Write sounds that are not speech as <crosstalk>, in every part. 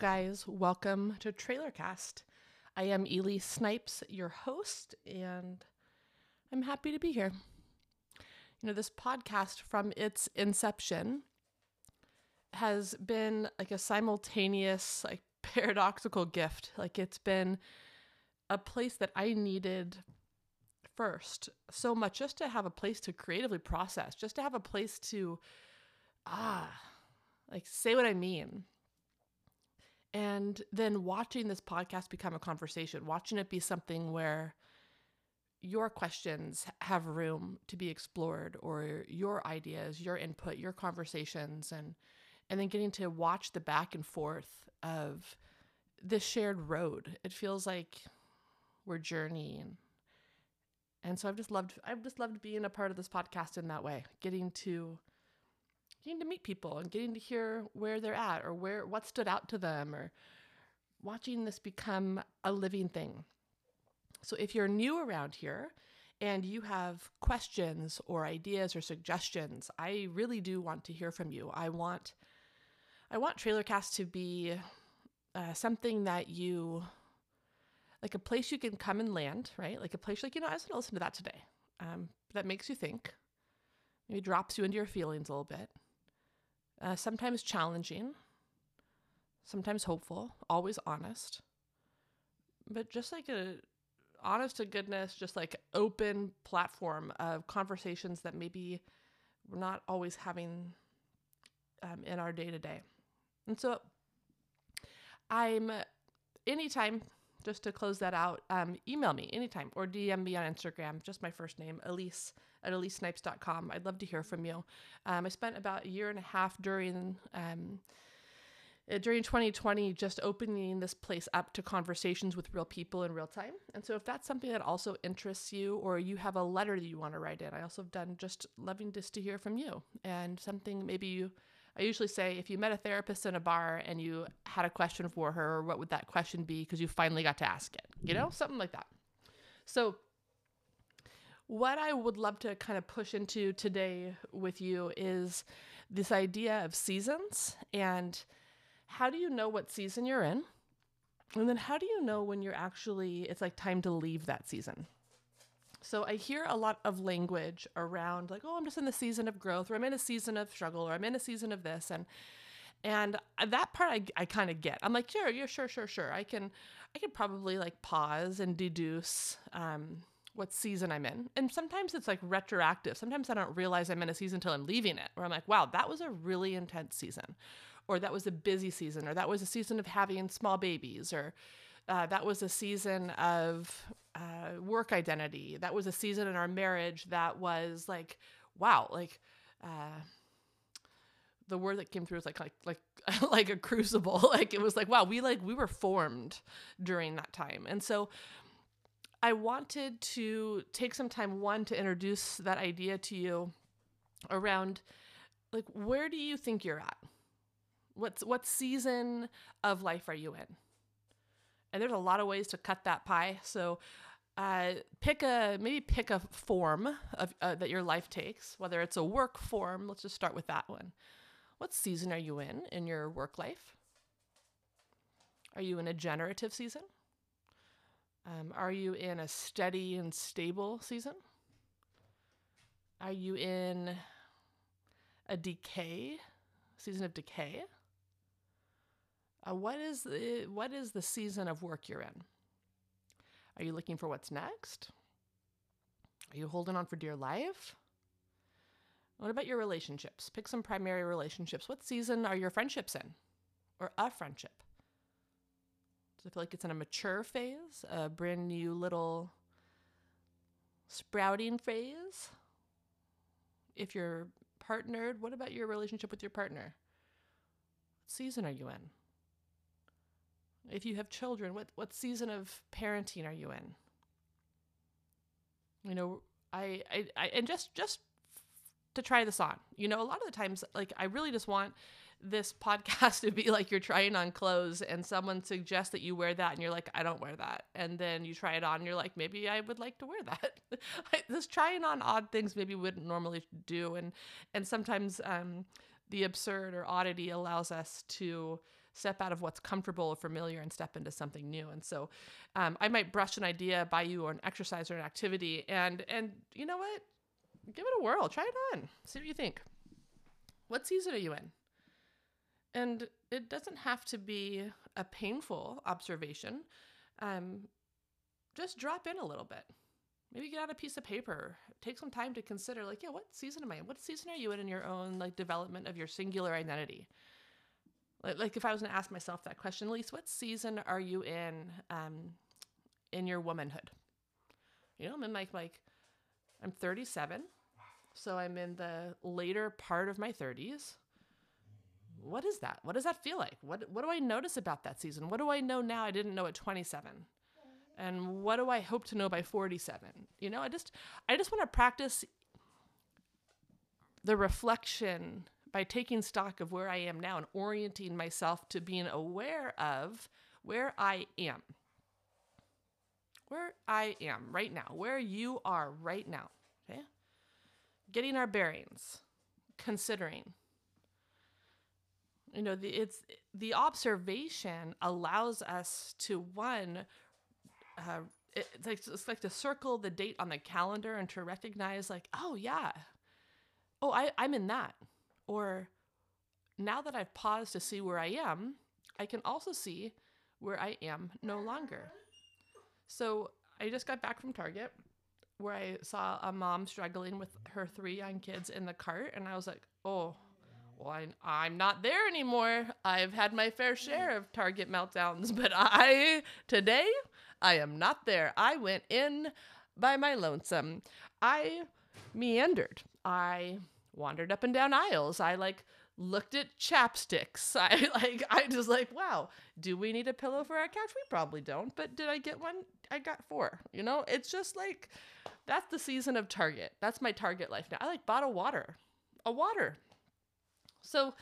Guys. Welcome to Trailercast. I am Elise Snipes, your host, and I'm happy to be here. You know, this podcast from its inception has been like a simultaneous, like <laughs> paradoxical gift. Like it's been a place that I needed first so much just to have a place to creatively process, just to have a place to, ah, like say what I mean. And then watching this podcast become a conversation, watching it be something where your questions have room to be explored or your ideas, your input, your conversations and and then getting to watch the back and forth of this shared road. It feels like we're journeying. And so I've just loved I've just loved being a part of this podcast in that way, getting to getting to meet people and getting to hear where they're at or where what stood out to them or watching this become a living thing. So if you're new around here and you have questions or ideas or suggestions, I really do want to hear from you. I want I want Trailercast to be uh, something that you like a place you can come and land, right? Like a place like you know I was going to listen to that today. Um, that makes you think, maybe drops you into your feelings a little bit. Uh, sometimes challenging, sometimes hopeful, always honest, but just like a honest to goodness, just like open platform of conversations that maybe we're not always having um, in our day to day. And so I'm anytime, just to close that out, um, email me anytime or DM me on Instagram, just my first name, Elise at elisesnipes.com. I'd love to hear from you. Um, I spent about a year and a half during um, uh, during 2020 just opening this place up to conversations with real people in real time. And so if that's something that also interests you or you have a letter that you want to write in, I also have done just loving just to hear from you and something maybe you I usually say if you met a therapist in a bar and you had a question for her, what would that question be because you finally got to ask it? You know, something like that. So what I would love to kind of push into today with you is this idea of seasons and how do you know what season you're in? And then how do you know when you're actually, it's like time to leave that season? So I hear a lot of language around like, oh, I'm just in the season of growth, or I'm in a season of struggle, or I'm in a season of this, and and that part I, I kind of get. I'm like, sure, yeah, sure, sure, sure. I can I can probably like pause and deduce um, what season I'm in, and sometimes it's like retroactive. Sometimes I don't realize I'm in a season until I'm leaving it, where I'm like, wow, that was a really intense season, or that was a busy season, or that was a season of having small babies, or uh, that was a season of uh, work identity. That was a season in our marriage that was like, wow, like uh, the word that came through was like like like <laughs> like a crucible. <laughs> like it was like wow, we like we were formed during that time, and so. I wanted to take some time one to introduce that idea to you around like where do you think you're at? What's what season of life are you in? And there's a lot of ways to cut that pie. So uh, pick a maybe pick a form of uh, that your life takes, whether it's a work form. Let's just start with that one. What season are you in in your work life? Are you in a generative season? Um, are you in a steady and stable season? Are you in a decay season of decay? Uh, what is the, what is the season of work you're in? Are you looking for what's next? Are you holding on for dear life? What about your relationships? Pick some primary relationships. What season are your friendships in? Or a friendship? It feel like it's in a mature phase? A brand new little sprouting phase? If you're partnered, what about your relationship with your partner? What season are you in? If you have children, what what season of parenting are you in? You know, I I, I and just just to try this on. You know, a lot of the times like I really just want this podcast <laughs> to be like you're trying on clothes and someone suggests that you wear that and you're like I don't wear that and then you try it on and you're like maybe I would like to wear that. <laughs> this trying on odd things maybe wouldn't normally do and and sometimes um the absurd or oddity allows us to step out of what's comfortable or familiar and step into something new. And so um, I might brush an idea by you or an exercise or an activity and and you know what? Give it a whirl. Try it on. See what you think. What season are you in? And it doesn't have to be a painful observation. Um, just drop in a little bit. Maybe get out a piece of paper. Take some time to consider, like, yeah, what season am I in? What season are you in in your own like development of your singular identity? Like, if I was going to ask myself that question, Elise, what season are you in um, in your womanhood? You know, I'm in like like I'm 37, so I'm in the later part of my 30s. What is that? What does that feel like? What what do I notice about that season? What do I know now I didn't know at 27? And what do I hope to know by 47? You know, I just I just want to practice the reflection by taking stock of where I am now and orienting myself to being aware of where I am. Where I am right now, where you are right now. Okay? Getting our bearings, considering. You know, the, it's the observation allows us to one uh, it's like it's like to circle the date on the calendar and to recognize like oh yeah. Oh I, i'm in that. Or now that i've paused to see where i am i can also see where i am no longer. So i just got back from target where i saw a mom struggling with her three young kids in the cart and i was like oh well, I, I'm not there anymore. I've had my fair hmm. share of Target meltdowns, <laughs> but I, today, I am not there. I went in by my lonesome. I meandered. I wandered up and down aisles. I like looked at chapsticks. <laughs> I like I just like, wow, do we need a pillow for our couch? We probably don't, but did I get one? I got four. You know, it's just like that's the season of Target. That's my Target life now. I like bought a water. A water. So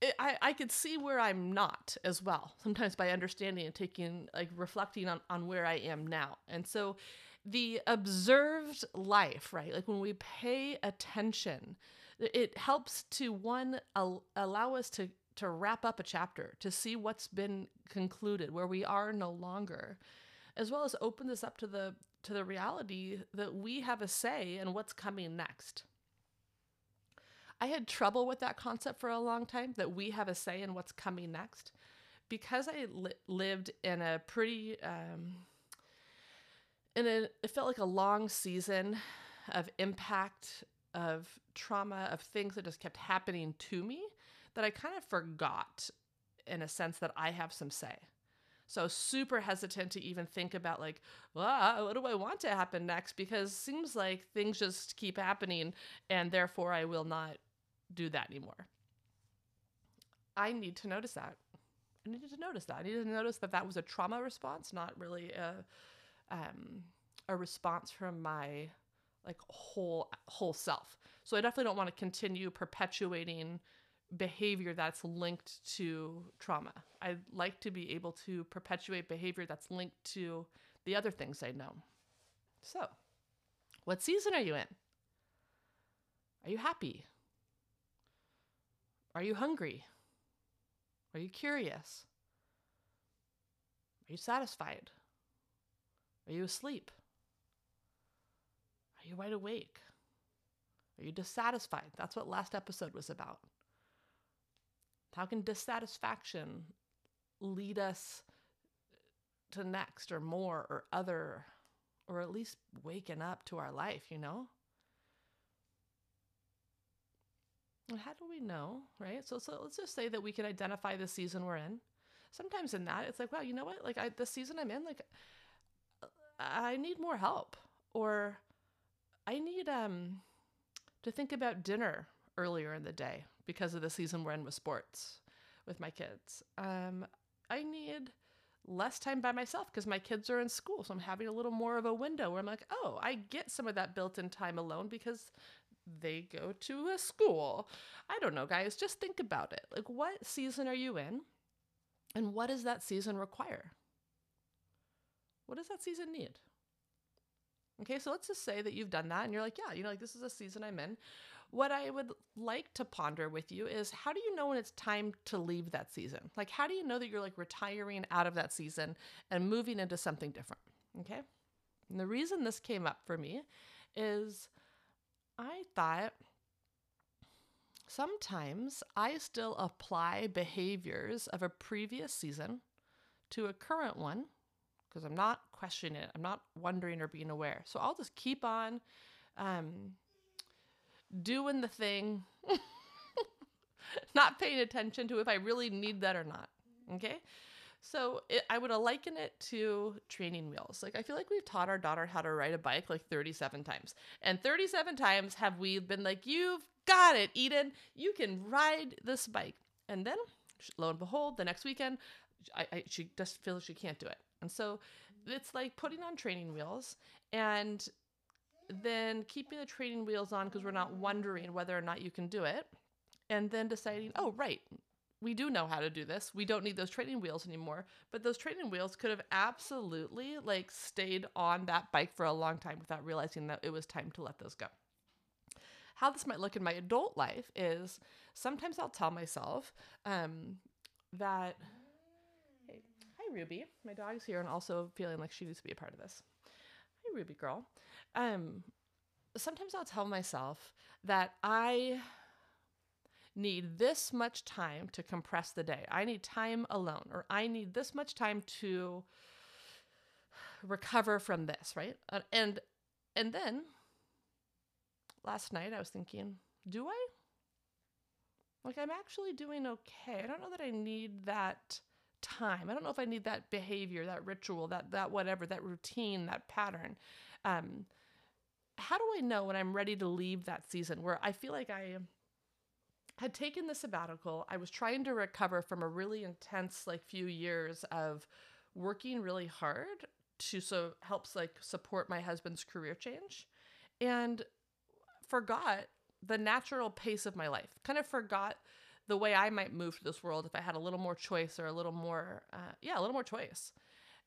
it, I, I could see where I'm not as well, sometimes by understanding and taking, like, reflecting on, on where I am now. And so the observed life, right? Like, when we pay attention, it helps to one, al- allow us to to wrap up a chapter, to see what's been concluded, where we are no longer, as well as open this up to the to the reality that we have a say in what's coming next. I had trouble with that concept for a long time that we have a say in what's coming next. Because I li- lived in a pretty, um, in a, it felt like a long season of impact, of trauma, of things that just kept happening to me that I kind of forgot in a sense that I have some say. So super hesitant to even think about like, well, what do I want to happen next? Because seems like things just keep happening, and therefore I will not do that anymore. I need to notice that. I needed to notice that. I needed to notice that that was a trauma response, not really a um, a response from my like whole whole self. So I definitely don't want to continue perpetuating behavior that's linked to trauma. I like to be able to perpetuate behavior that's linked to the other things I know. So, what season are you in? Are you happy? Are you hungry? Are you curious? Are you satisfied? Are you asleep? Are you wide awake? Are you dissatisfied? That's what last episode was about. How can dissatisfaction lead us to next or more or other, or at least waking up to our life, you know? How do we know, right? So, so let's just say that we can identify the season we're in. Sometimes in that, it's like, wow, you know what? Like, I, the season I'm in, like, I need more help, or I need um to think about dinner earlier in the day because of the season we're in with sports with my kids. Um, I need less time by myself because my kids are in school. So I'm having a little more of a window where I'm like, oh, I get some of that built in time alone because they go to a school. I don't know, guys. Just think about it. Like, what season are you in? And what does that season require? What does that season need? Okay, so let's just say that you've done that and you're like, yeah, you know, like this is a season I'm in. what I would like to ponder with you is how do you know when it's time to leave that season? Like, how do you know that you're like retiring out of that season and moving into something different? Okay. And the reason this came up for me is I thought sometimes I still apply behaviors of a previous season to a current one because I'm not questioning it. I'm not wondering or being aware. So I'll just keep on um, doing the thing, <laughs> not paying attention to if I really need that or not. Okay. So it, I would liken it to training wheels. Like I feel like we've taught our daughter how to ride a bike like 37 times, and 37 times have we been like, "You've got it, Eden. You can ride this bike." And then, lo and behold, the next weekend, I, I, she just feels she can't do it, and so it's like putting on training wheels and then keeping the training wheels on because we're not wondering whether or not you can do it, and then deciding, "Oh, right, we do know how to do this. We don't need those training wheels anymore. But those training wheels could have absolutely like stayed on that bike for a long time without realizing that it was time to let those go. How this might look in my adult life is sometimes I'll tell myself um, that, hey, hi Ruby, my dog's here and also feeling like she needs to be a part of this. Hi Ruby girl. Um, sometimes I'll tell myself that I need this much time to compress the day. I need time alone, or I need this much time to recover from this, right? Uh, and and then last night I was thinking, do I? Like I'm actually doing okay. I don't know that I need that time. I don't know if I need that behavior, that ritual, that that whatever, that routine, that pattern. Um, how do I know when I'm ready to leave that season where I feel like I had taken the sabbatical. I was trying to recover from a really intense like few years of working really hard to so helps like support my husband's career change and forgot the natural pace of my life. Kind of forgot the way I might move through this world if I had a little more choice or a little more uh, yeah, a little more choice.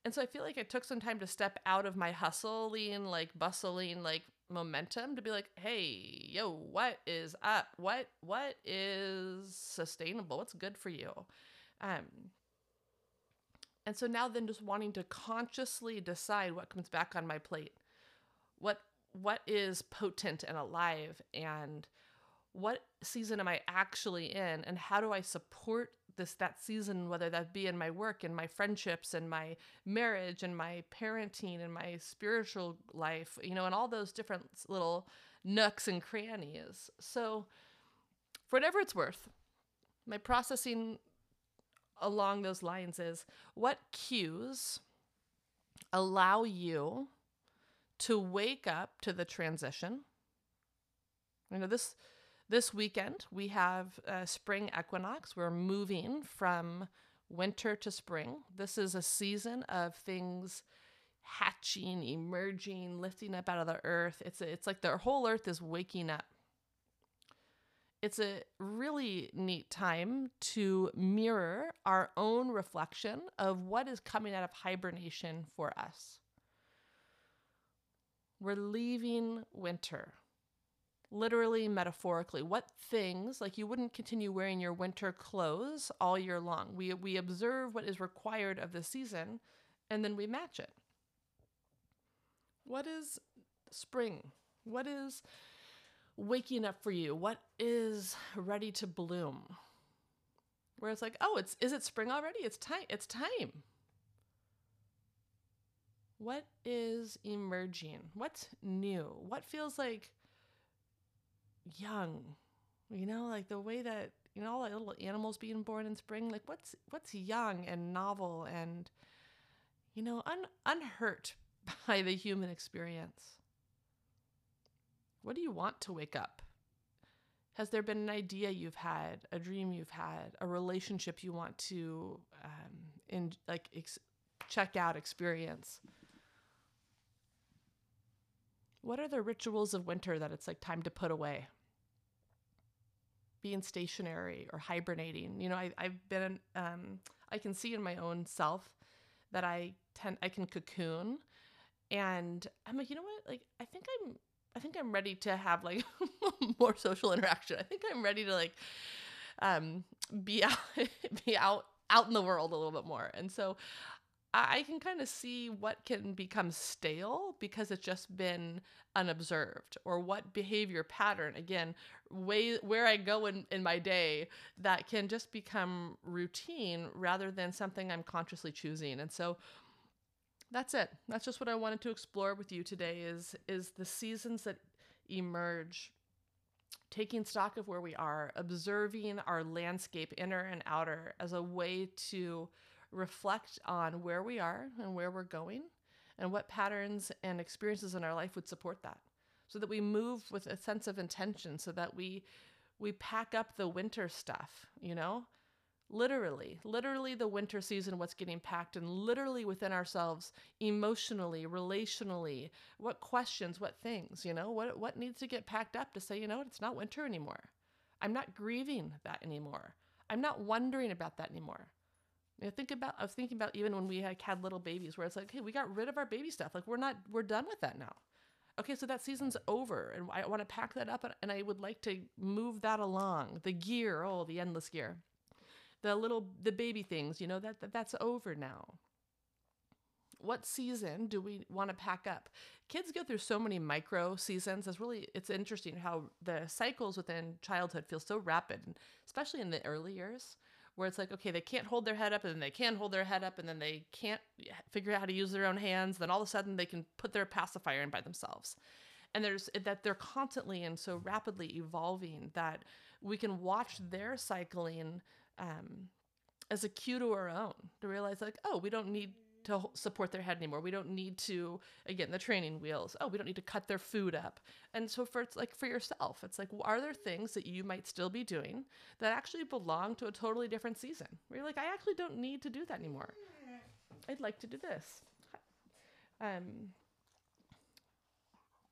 And so I feel like it took some time to step out of my hustling, like bustling, like momentum to be like, hey, yo, what is up? What what is sustainable? What's good for you? Um and so now then just wanting to consciously decide what comes back on my plate. What what is potent and alive and what season am I actually in and how do I support this that season whether that be in my work and my friendships and my marriage and my parenting and my spiritual life you know and all those different little nooks and crannies. So for whatever it's worth my processing along those lines is what cues allow you to wake up to the transition? You know this this weekend, we have a spring equinox. We're moving from winter to spring. This is a season of things hatching, emerging, lifting up out of the earth. It's a, it's like the whole earth is waking up. It's a really neat time to mirror our own reflection of what is coming out of hibernation for us. We're leaving winter literally metaphorically what things like you wouldn't continue wearing your winter clothes all year long. We we observe what is required of the season and then we match it. What is spring? What is waking up for you? What is ready to bloom? Where it's like oh it's is it spring already? It's time it's time. What is emerging? What's new? What feels like young. You know, like the way that you know all the little animals being born in spring. Like what's what's young and novel and you know un, unhurt <laughs> by the human experience. What do you want to wake up? Has there been an idea you've had, a dream you've had, a relationship you want to um, in like ex- check out, experience? What are the rituals of winter that it's like time to put away? Being stationary or hibernating. You know, I, I've been, um, I can see in my own self that I tend, I can cocoon. And I'm like, you know what? Like, I think I'm, I think I'm ready to have like <laughs> more social interaction. I think I'm ready to like um be out <laughs> be out out in the world a little bit more. And so I can kind of see what can become stale because it's just been unobserved or what behavior pattern again way where I go in, in my day that can just become routine rather than something I'm consciously choosing. And so that's it. That's just what I wanted to explore with you today is is the seasons that emerge taking stock of where we are, observing our landscape inner and outer as a way to reflect on where we are and where we're going and what patterns and experiences in our life would support that. So that we move with a sense of intention so that we we pack up the winter stuff you know? Literally literally the winter season what's getting packed and literally within ourselves emotionally relationally what questions what things you know? What what needs to get packed up to say you know it's not winter anymore. I'm not grieving that anymore. I'm not wondering about that anymore think about I was thinking about even when we had, had little babies where it's like, hey, we got rid of our baby stuff. Like we're not we're done with that now. Okay, so that season's over and I want to pack that up and I would like to move that along. The gear, oh, the endless gear. The little the baby things, you know, that, that that's over now. What season do we want to pack up? Kids go through so many micro seasons. It's really it's interesting how the cycles within childhood feel so rapid, especially in the early years where it's like, okay, they can't hold their head up and then they can hold their head up and then they can't figure out how to use their own hands. Then all of a sudden they can put their pacifier in by themselves. And there's that they're constantly and so rapidly evolving that we can watch their cycling um, as a cue to our own to realize like, oh, we don't need to support their head anymore. We don't need to again the training wheels. Oh, we don't need to cut their food up. And so for it's like for yourself, it's like are there things that you might still be doing that actually belong to a totally different season? Where you're like, I actually don't need to do that anymore. I'd like to do this. Um.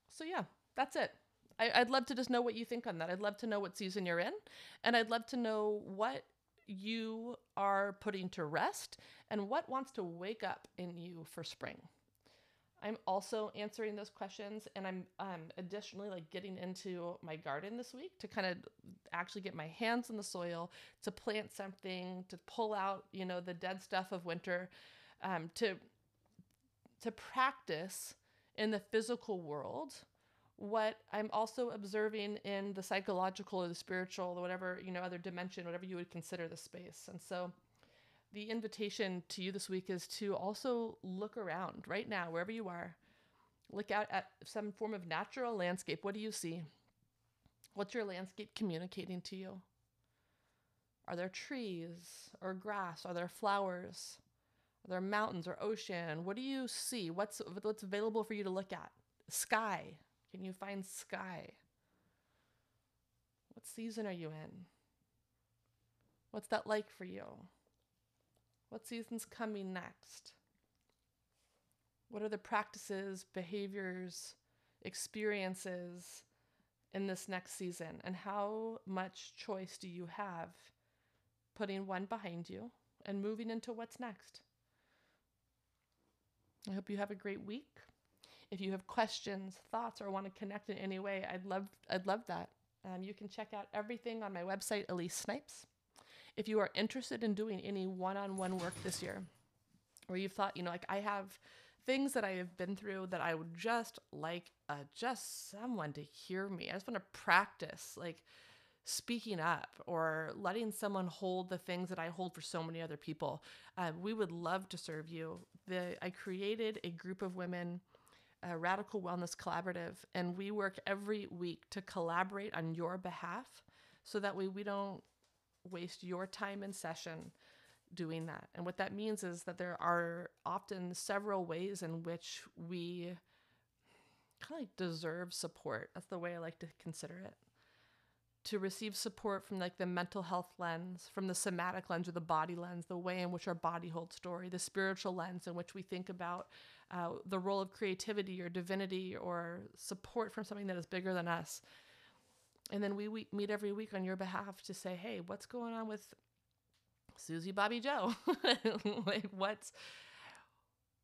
So yeah, that's it. I, would love to just know what you think on that. I'd love to know what season you're in, and I'd love to know what you are putting to rest and what wants to wake up in you for spring. I'm also answering those questions and I'm um, additionally like getting into my garden this week to kind of actually get my hands in the soil to plant something to pull out you know the dead stuff of winter um, to to practice in the physical world what I'm also observing in the psychological or the spiritual or whatever, you know, other dimension, whatever you would consider the space. And so the invitation to you this week is to also look around right now, wherever you are. Look out at some form of natural landscape. What do you see? What's your landscape communicating to you? Are there trees or grass? Are there flowers? Are there mountains or ocean? What do you see? What's what's available for you to look at? Sky. Can you find sky? What season are you in? What's that like for you? What season's coming next? What are the practices, behaviors, experiences in this next season? And how much choice do you have putting one behind you and moving into what's next? I hope you have a great week. If you have questions, thoughts, or want to connect in any way, I'd love I'd love that. Um, you can check out everything on my website, Elise Snipes. If you are interested in doing any one-on-one work this year, or you've thought, you know, like I have things that I have been through that I would just like uh, just someone to hear me. I just want to practice like speaking up or letting someone hold the things that I hold for so many other people. Uh, we would love to serve you. The I created a group of women a Radical Wellness Collaborative, and we work every week to collaborate on your behalf so that way we don't waste your time in session doing that. And what that means is that there are often several ways in which we kind of like deserve support. That's the way I like to consider it. To receive support from like the mental health lens, from the somatic lens or the body lens, the way in which our body holds story, the spiritual lens in which we think about uh, the role of creativity or divinity or support from something that is bigger than us. And then we, we meet every week on your behalf to say, hey, what's going on with Susie, Bobby, Joe? <laughs> like, what's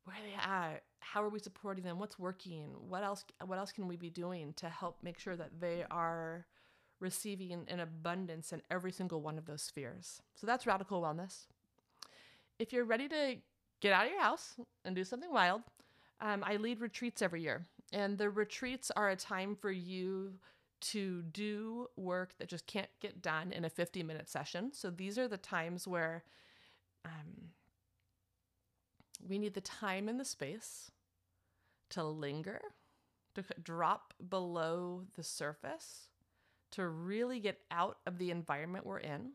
where are they at? How are we supporting them? What's working? What else what else can we be doing to help make sure that they are receiving an abundance in every single one of those spheres? So that's radical wellness. If you're ready to get out of your house and do something wild, um, I lead retreats every year. And the retreats are a time for you to do work that just can't get done in a 50 minute session. So these are the times where um, we need the time and the space to linger, to drop below the surface, to really get out of the environment we're in,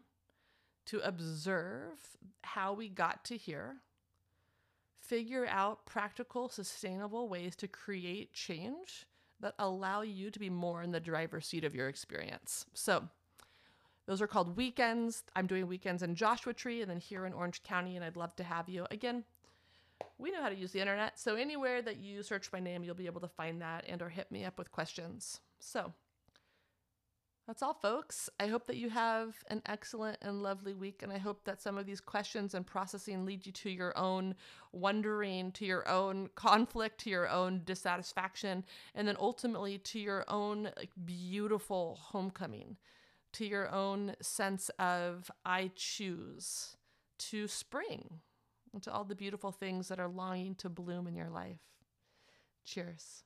to observe how we got to here, figure out practical, sustainable ways to create change that allow you to be more in the driver's seat of your experience. So, those are called weekends. I'm doing weekends in Joshua Tree and then here in Orange County, and I'd love to have you. Again, we know how to use the internet, so anywhere that you search my name, you'll be able to find that and or hit me up with questions. So, that's all, folks. I hope that you have an excellent and lovely week. And I hope that some of these questions and processing lead you to your own wondering, to your own conflict, to your own dissatisfaction, and then ultimately to your own like, beautiful homecoming, to your own sense of I choose, to spring, and to all the beautiful things that are longing to bloom in your life. Cheers.